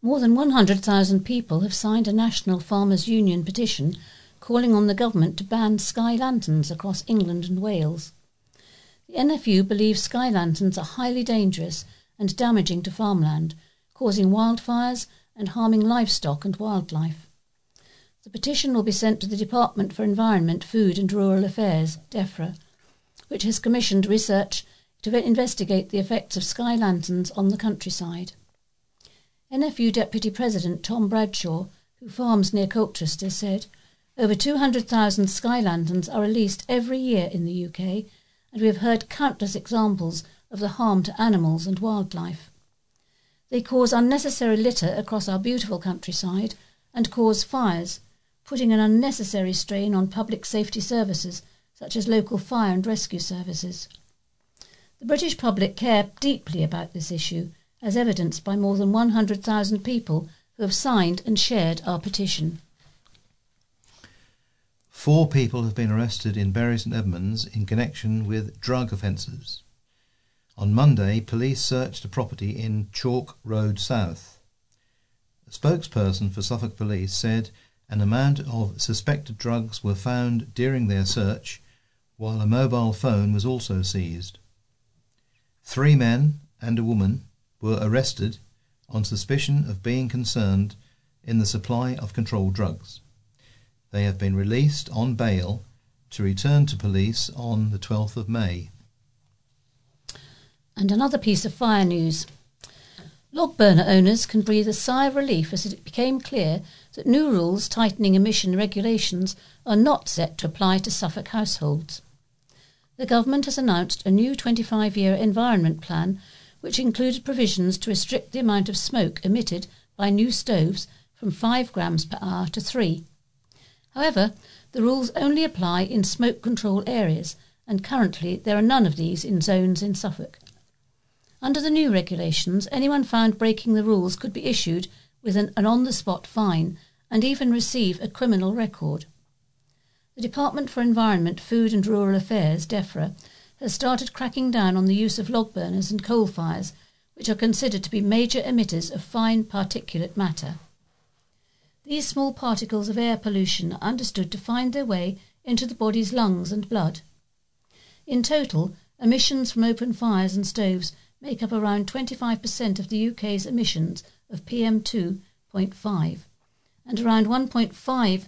More than 100,000 people have signed a National Farmers Union petition calling on the government to ban sky lanterns across England and Wales. The NFU believes sky lanterns are highly dangerous and damaging to farmland, causing wildfires and harming livestock and wildlife. The petition will be sent to the Department for Environment, Food and Rural Affairs, DEFRA, which has commissioned research to investigate the effects of sky lanterns on the countryside. NFU Deputy President Tom Bradshaw, who farms near Colchester, said over 200,000 sky lanterns are released every year in the UK, and we have heard countless examples of the harm to animals and wildlife. They cause unnecessary litter across our beautiful countryside and cause fires, putting an unnecessary strain on public safety services such as local fire and rescue services. The British public care deeply about this issue as evidenced by more than 100,000 people who have signed and shared our petition. Four people have been arrested in Bury St Edmunds in connection with drug offences. On Monday, police searched a property in Chalk Road South. A spokesperson for Suffolk Police said an amount of suspected drugs were found during their search, while a mobile phone was also seized. Three men and a woman were arrested on suspicion of being concerned in the supply of controlled drugs. They have been released on bail to return to police on the 12th of May. And another piece of fire news. Log burner owners can breathe a sigh of relief as it became clear that new rules tightening emission regulations are not set to apply to Suffolk households. The government has announced a new 25 year environment plan which included provisions to restrict the amount of smoke emitted by new stoves from 5 grams per hour to 3. However, the rules only apply in smoke control areas, and currently there are none of these in zones in Suffolk. Under the new regulations, anyone found breaking the rules could be issued with an, an on the spot fine and even receive a criminal record. The Department for Environment, Food and Rural Affairs, DEFRA, has started cracking down on the use of log burners and coal fires, which are considered to be major emitters of fine particulate matter. These small particles of air pollution are understood to find their way into the body's lungs and blood. In total, emissions from open fires and stoves make up around 25% of the UK's emissions of PM2.5, and around 1.5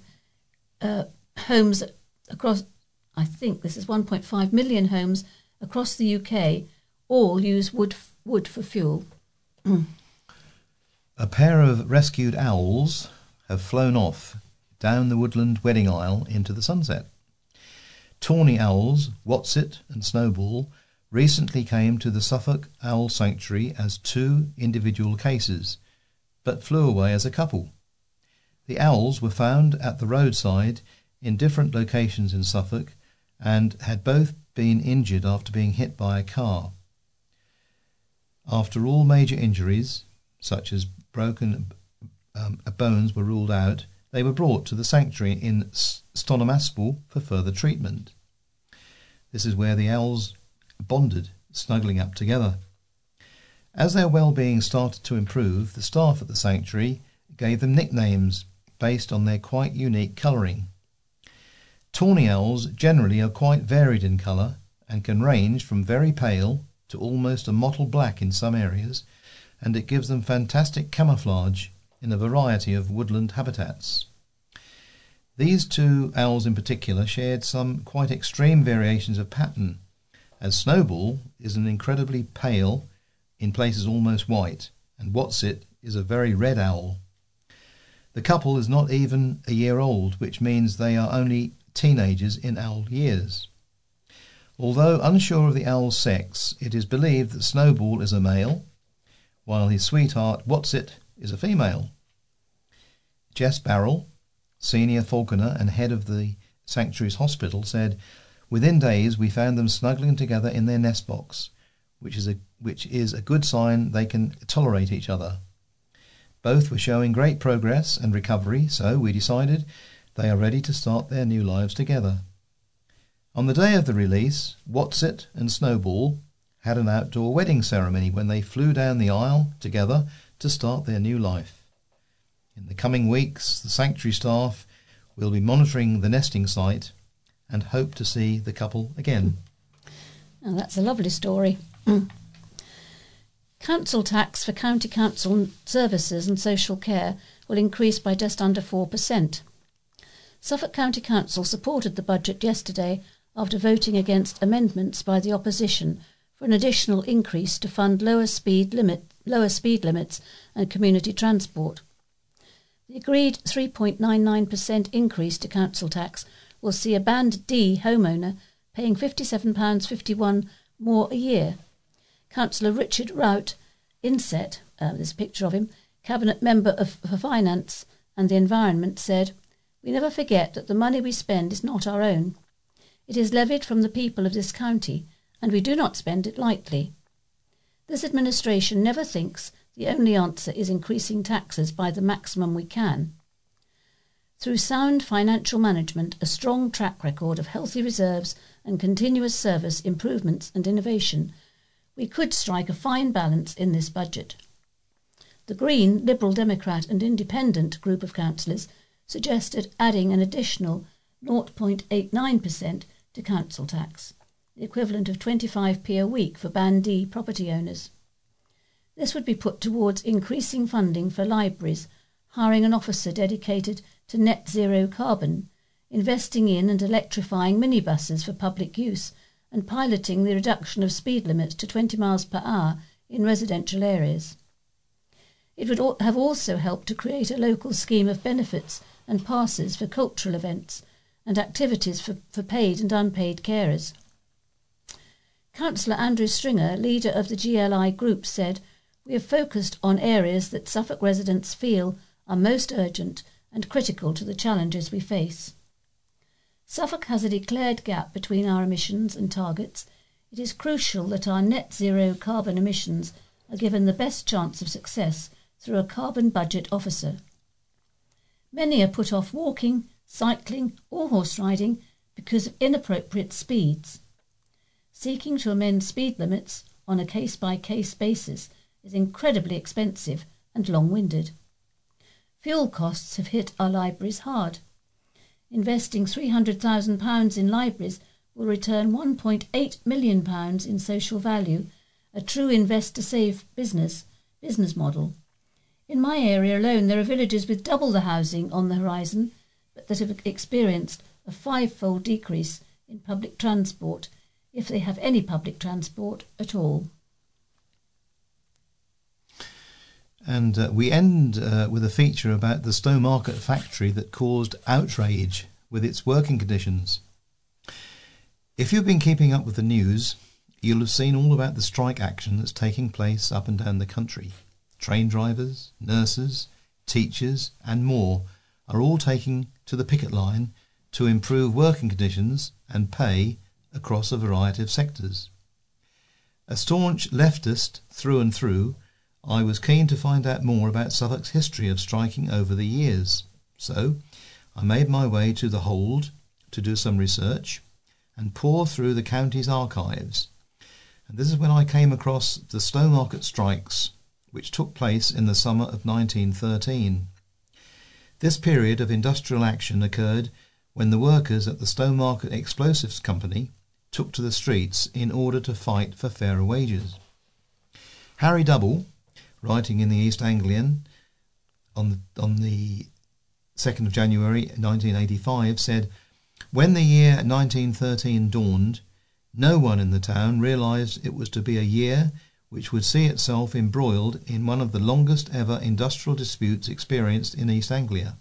uh, homes across I think this is 1.5 million homes across the UK all use wood, wood for fuel. a pair of rescued owls have flown off down the woodland wedding aisle into the sunset. Tawny owls, Whatsit and Snowball, recently came to the Suffolk Owl Sanctuary as two individual cases, but flew away as a couple. The owls were found at the roadside in different locations in Suffolk and had both been injured after being hit by a car. After all major injuries, such as broken um, bones, were ruled out, they were brought to the sanctuary in Stonham Aspal for further treatment. This is where the owls bonded, snuggling up together. As their well-being started to improve, the staff at the sanctuary gave them nicknames based on their quite unique colouring. Tawny owls generally are quite varied in colour and can range from very pale to almost a mottled black in some areas, and it gives them fantastic camouflage in a variety of woodland habitats. These two owls in particular shared some quite extreme variations of pattern, as Snowball is an incredibly pale, in places almost white, and Whatsit is a very red owl. The couple is not even a year old, which means they are only teenagers in owl years. Although unsure of the owl's sex, it is believed that Snowball is a male, while his sweetheart Whatsit is a female. Jess Barrell, senior falconer and head of the sanctuary's hospital, said, Within days we found them snuggling together in their nest box, which is a, which is a good sign they can tolerate each other. Both were showing great progress and recovery, so we decided they are ready to start their new lives together. On the day of the release, Whatsit and Snowball had an outdoor wedding ceremony when they flew down the aisle together to start their new life. In the coming weeks, the sanctuary staff will be monitoring the nesting site and hope to see the couple again. That's a lovely story. Council tax for county council services and social care will increase by just under 4%. Suffolk County Council supported the budget yesterday after voting against amendments by the opposition for an additional increase to fund lower speed limit lower speed limits and community transport. The agreed 3.99% increase to council tax will see a Band D homeowner paying £57.51 more a year. Councillor Richard Rout Inset, uh, there's a picture of him, Cabinet Member of, for Finance and the Environment, said, We never forget that the money we spend is not our own. It is levied from the people of this county, and we do not spend it lightly. This administration never thinks the only answer is increasing taxes by the maximum we can. Through sound financial management, a strong track record of healthy reserves, and continuous service improvements and innovation, we could strike a fine balance in this budget. The Green, Liberal Democrat, and Independent group of councillors suggested adding an additional 0.89% to council tax, equivalent of 25p a week for Band D property owners. This would be put towards increasing funding for libraries, hiring an officer dedicated to net zero carbon, investing in and electrifying minibuses for public use, and piloting the reduction of speed limits to 20 miles per hour in residential areas. It would have also helped to create a local scheme of benefits and passes for cultural events and activities for, for paid and unpaid carers. Councillor Andrew Stringer, leader of the GLI group, said, We have focused on areas that Suffolk residents feel are most urgent and critical to the challenges we face. Suffolk has a declared gap between our emissions and targets. It is crucial that our net zero carbon emissions are given the best chance of success through a carbon budget officer. Many are put off walking, cycling, or horse riding because of inappropriate speeds. Seeking to amend speed limits on a case by case basis is incredibly expensive and long winded. Fuel costs have hit our libraries hard. Investing £300,000 in libraries will return £1.8 million in social value, a true investor save business business model. In my area alone, there are villages with double the housing on the horizon but that have experienced a five-fold decrease in public transport if they have any public transport at all. And uh, we end uh, with a feature about the Stowmarket factory that caused outrage with its working conditions. If you've been keeping up with the news, you'll have seen all about the strike action that's taking place up and down the country. Train drivers, nurses, teachers, and more are all taking to the picket line to improve working conditions and pay across a variety of sectors. A staunch leftist through and through, I was keen to find out more about Suffolk's history of striking over the years. So I made my way to the hold to do some research and pour through the county's archives. And this is when I came across the Stowmarket strikes, which took place in the summer of 1913. This period of industrial action occurred when the workers at the Stowmarket Explosives Company took to the streets in order to fight for fairer wages. Harry Double, writing in the East Anglian on the, on the 2nd of January 1985, said, When the year 1913 dawned, no one in the town realized it was to be a year which would see itself embroiled in one of the longest ever industrial disputes experienced in East Anglia.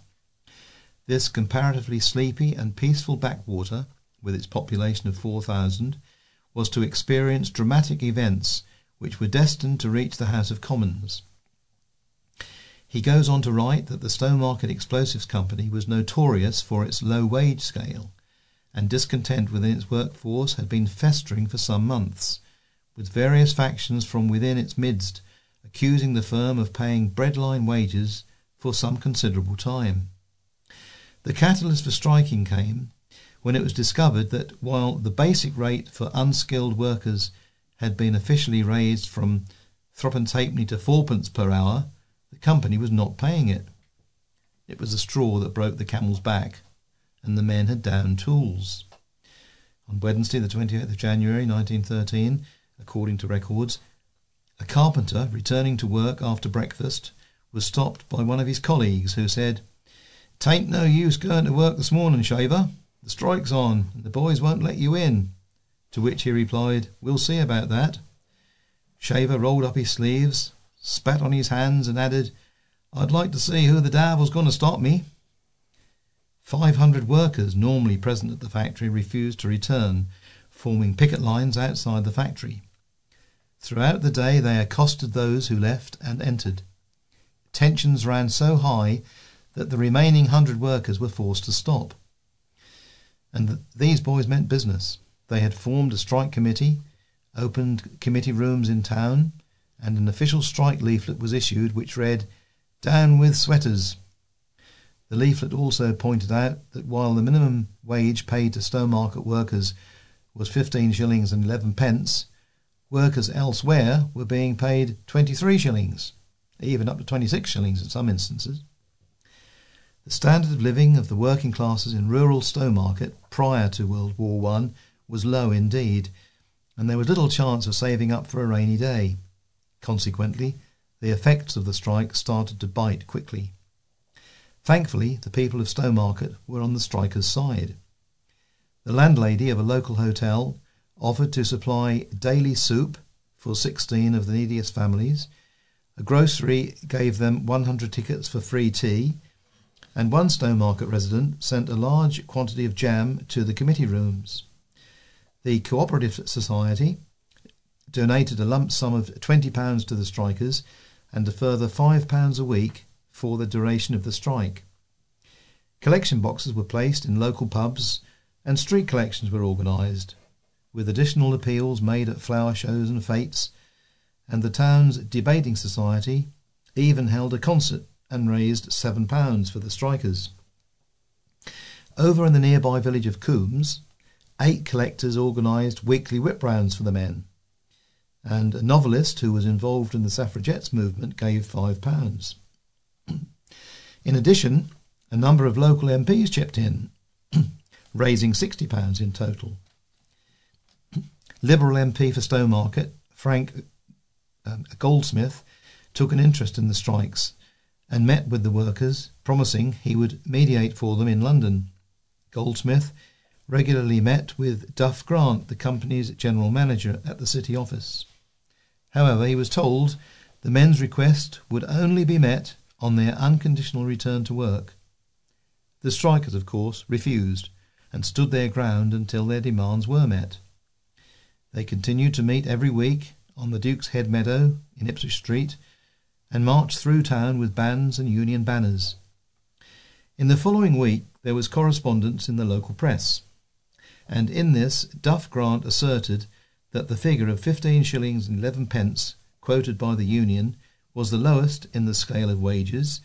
This comparatively sleepy and peaceful backwater, with its population of 4,000, was to experience dramatic events which were destined to reach the House of Commons. He goes on to write that the Stowmarket Explosives Company was notorious for its low wage scale, and discontent within its workforce had been festering for some months, with various factions from within its midst accusing the firm of paying breadline wages for some considerable time. The catalyst for striking came when it was discovered that while the basic rate for unskilled workers had been officially raised from threepence halfpenny to fourpence per hour, the company was not paying it. It was the straw that broke the camel's back, and the men had down tools. On Wednesday, the 28th of January 1913, according to records, a carpenter returning to work after breakfast was stopped by one of his colleagues who said, Tain't no use going to work this morning, shaver. The strike's on, and the boys won't let you in. To which he replied, We'll see about that. Shaver rolled up his sleeves, spat on his hands, and added, I'd like to see who the devil's going to stop me. Five hundred workers normally present at the factory refused to return, forming picket lines outside the factory. Throughout the day they accosted those who left and entered. Tensions ran so high that the remaining hundred workers were forced to stop. And these boys meant business. They had formed a strike committee, opened committee rooms in town, and an official strike leaflet was issued which read, Down with sweaters. The leaflet also pointed out that while the minimum wage paid to Stowmarket workers was 15 shillings and 11 pence, workers elsewhere were being paid 23 shillings, even up to 26 shillings in some instances. The standard of living of the working classes in rural Stowmarket prior to World War One was low indeed, and there was little chance of saving up for a rainy day. Consequently, the effects of the strike started to bite quickly. Thankfully, the people of Stowmarket were on the strikers' side. The landlady of a local hotel offered to supply daily soup for 16 of the neediest families. A grocery gave them 100 tickets for free tea and one Stowmarket resident sent a large quantity of jam to the committee rooms. The Cooperative Society donated a lump sum of £20 to the strikers and a further £5 a week for the duration of the strike. Collection boxes were placed in local pubs and street collections were organised, with additional appeals made at flower shows and fetes, and the town's debating society even held a concert and raised £7 for the strikers. Over in the nearby village of Combs, eight collectors organised weekly whip rounds for the men, and a novelist who was involved in the suffragettes movement gave £5. in addition, a number of local MPs chipped in, raising £60 in total. Liberal MP for Stowmarket, Frank um, Goldsmith, took an interest in the strikes and met with the workers, promising he would mediate for them in London. Goldsmith regularly met with Duff Grant, the company's general manager, at the city office. However, he was told the men's request would only be met on their unconditional return to work. The strikers, of course, refused and stood their ground until their demands were met. They continued to meet every week on the Duke's Head Meadow in Ipswich Street and marched through town with bands and Union banners. In the following week, there was correspondence in the local press. and in this, Duff Grant asserted that the figure of 15 shillings and 11 pence quoted by the union was the lowest in the scale of wages,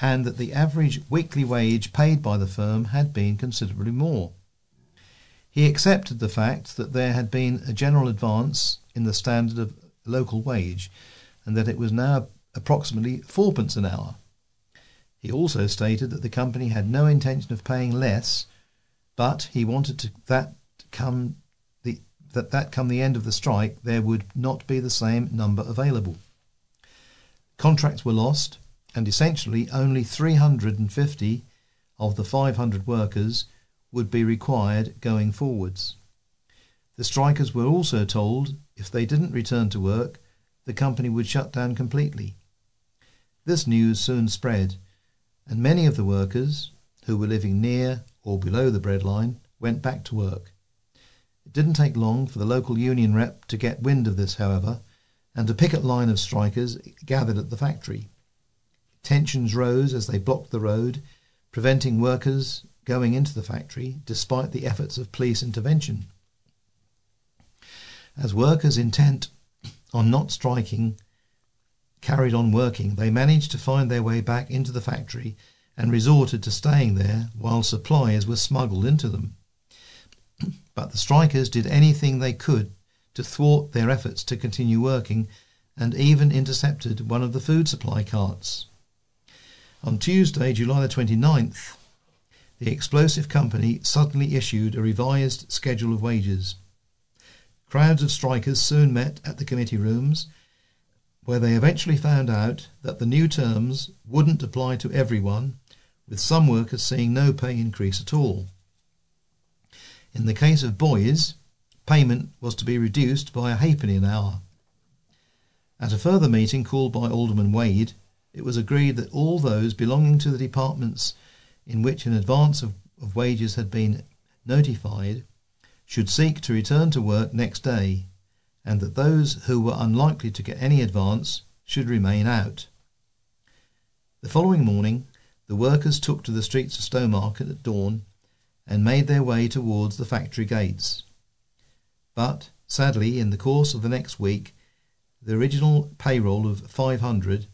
and that the average weekly wage paid by the firm had been considerably more. He accepted the fact that there had been a general advance in the standard of local wage, and that it was now approximately fourpence an hour. He also stated that the company had no intention of paying less, but he wanted to, that come the that that come the end of the strike there would not be the same number available. Contracts were lost, and essentially only 350 of the 500 workers would be required going forwards. The strikers were also told if they didn't return to work, the company would shut down completely. This news soon spread, and many of the workers, who were living near or below the breadline, went back to work. It didn't take long for the local union rep to get wind of this, however, and a picket line of strikers gathered at the factory. Tensions rose as they blocked the road, preventing workers going into the factory despite the efforts of police intervention. As workers intent on not striking carried on working, they managed to find their way back into the factory and resorted to staying there while supplies were smuggled into them. but the strikers did anything they could to thwart their efforts to continue working and even intercepted one of the food supply carts. On Tuesday, July the 29th, the explosive company suddenly issued a revised schedule of wages. Crowds of strikers soon met at the committee rooms, where they eventually found out that the new terms wouldn't apply to everyone, with some workers seeing no pay increase at all. In the case of boys, payment was to be reduced by a halfpenny an hour. At a further meeting called by Alderman Wade, it was agreed that all those belonging to the departments in which an advance of, of wages had been notified should seek to return to work next day, and that those who were unlikely to get any advance should remain out. The following morning, the workers took to the streets of Stowmarket at dawn and made their way towards the factory gates. But, sadly, in the course of the next week, the original payroll of 500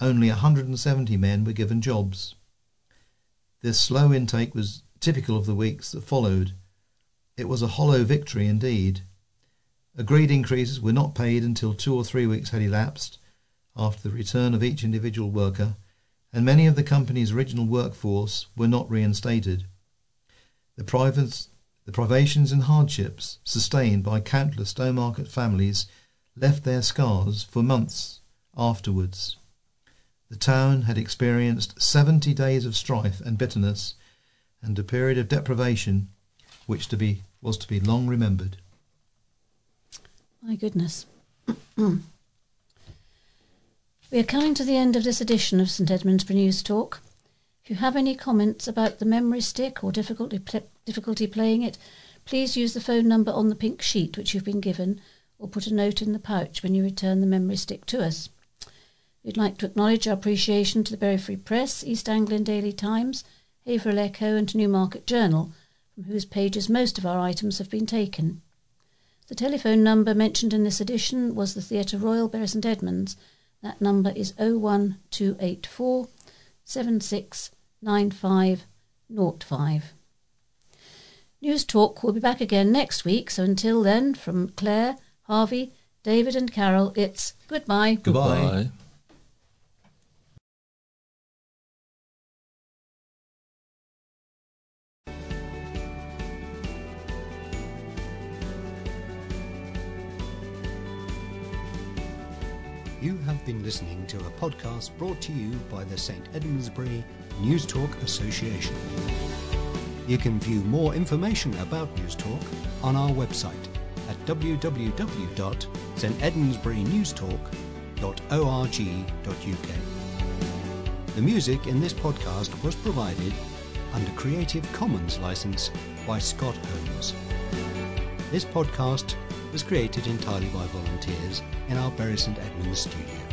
only 170 men were given jobs. This slow intake was typical of the weeks that followed. It was a hollow victory indeed. Agreed increases were not paid until two or three weeks had elapsed after the return of each individual worker, and many of the company's original workforce were not reinstated. The, the privations and hardships sustained by countless Stowmarket families left their scars for months afterwards. The town had experienced 70 days of strife and bitterness and a period of deprivation which to be, was to be long remembered. My goodness. we are coming to the end of this edition of St Edmundsbury News Talk. If you have any comments about the memory stick or difficulty, pl- difficulty playing it, please use the phone number on the pink sheet which you've been given or put a note in the pouch when you return the memory stick to us. We'd like to acknowledge our appreciation to the Bury Free Press, East Anglian Daily Times, Haverhill Echo, and Newmarket Journal, from whose pages most of our items have been taken. The telephone number mentioned in this edition was the Theatre Royal, Bury St Edmunds. That number is 01284 769505. News Talk will be back again next week, so until then, from Claire, Harvey, David, and Carol, it's goodbye. Goodbye. Goodbye. You have been listening to a podcast brought to you by the St Edmundsbury News Talk Association. You can view more information about News Talk on our website at www.stedmundsburynewstalk.org.uk. The music in this podcast was provided under Creative Commons license by Scott Holmes. This podcast was created entirely by volunteers in our Bury St Edmunds studio.